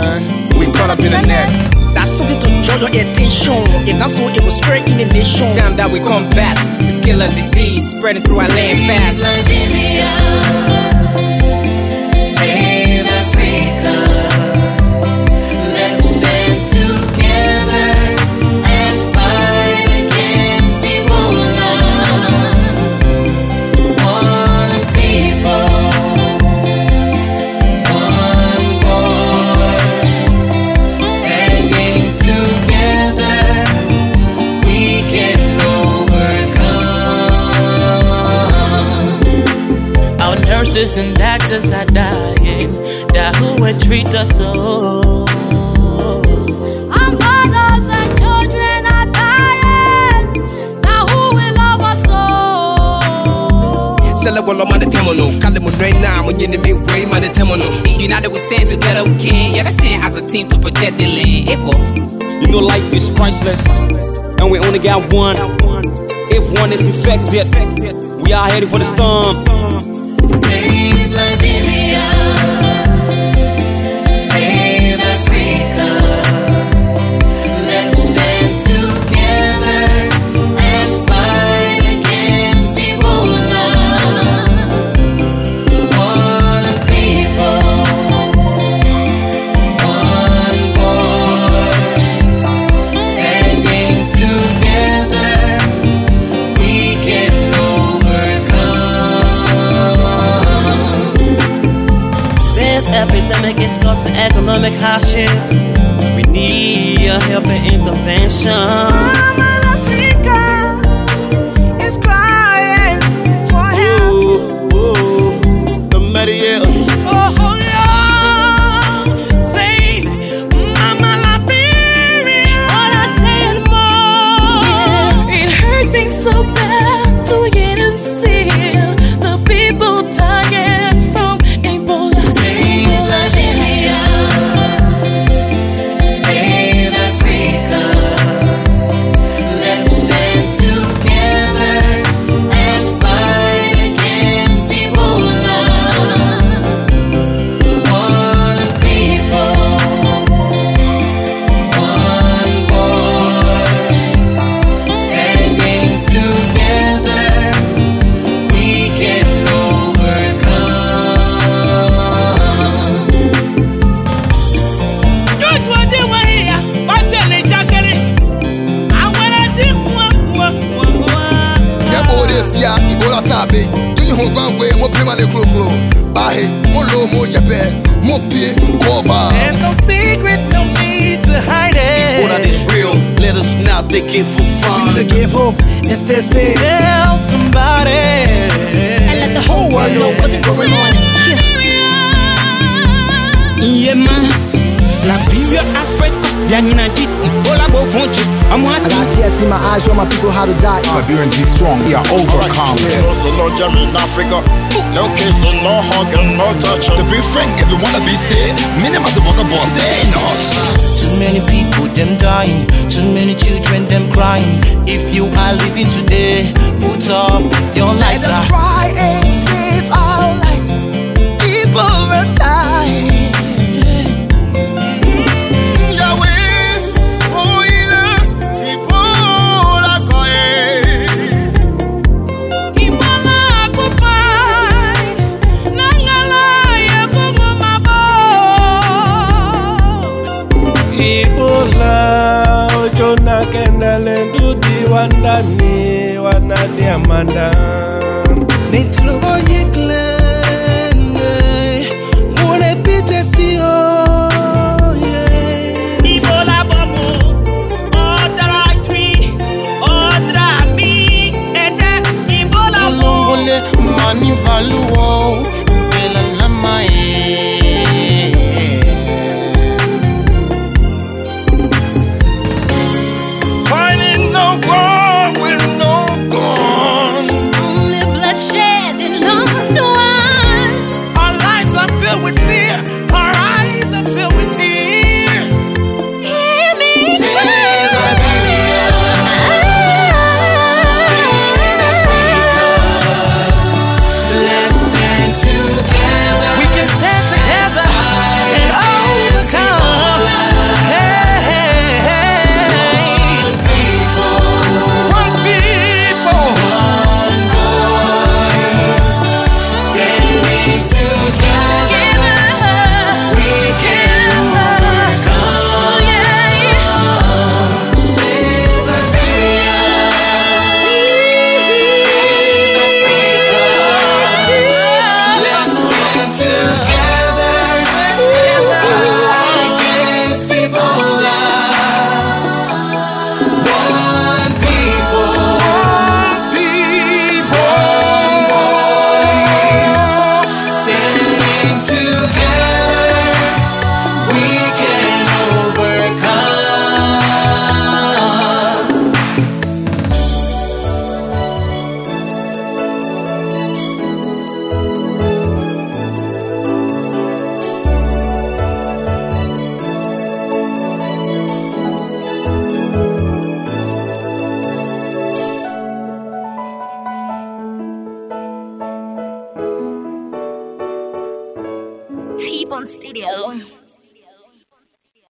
man, we caught up in the net. That's something to draw your attention. And that's what it will spread in the nation. Time that we combat this killer disease spreading through our land fast. Our nurses and doctors are dying. That who would treat us so. Our mothers and children are dying. Now who will love us so? Sell it while I'm on the terminal. Call it right now. When you're in the midway, man, the terminal. United we stand together, we can. Yeah, let's stand as a team to protect the land. Echo. You know life is priceless, and we only got one. If one is infected, we are heading for the storm. Save Liberia. Causing economic hardship. We need your help and intervention. Ìbòrò tàbí. Tóyìn hùn gbàngbé, mo pè máa ní kúròkúrò. Báyìí, mo lò mo yẹpẹ, mo pè kọ́ọ̀bà. There's no secret, no need to hide it. What is real? Let us now take it for We need fun. to give hope and stay safe. Tell somebody. And let the whole world know what's going on. Yeah, man. Liberia, Africa, Yanina, Ebola, Bovunji, I'm I got tears in my eyes, show my people how to die. Liberian G strong, we are overcome. So no jam in Africa. No kissing, no hugging, no touching. To be frank, if you wanna be safe, minimum the water boss, stay in us. Too many people, them dying. Too many children, them crying. If you are living today, put up your lighter. Let us try and kendale ndudi wandani, wanani amanda. Nitlobo yikle,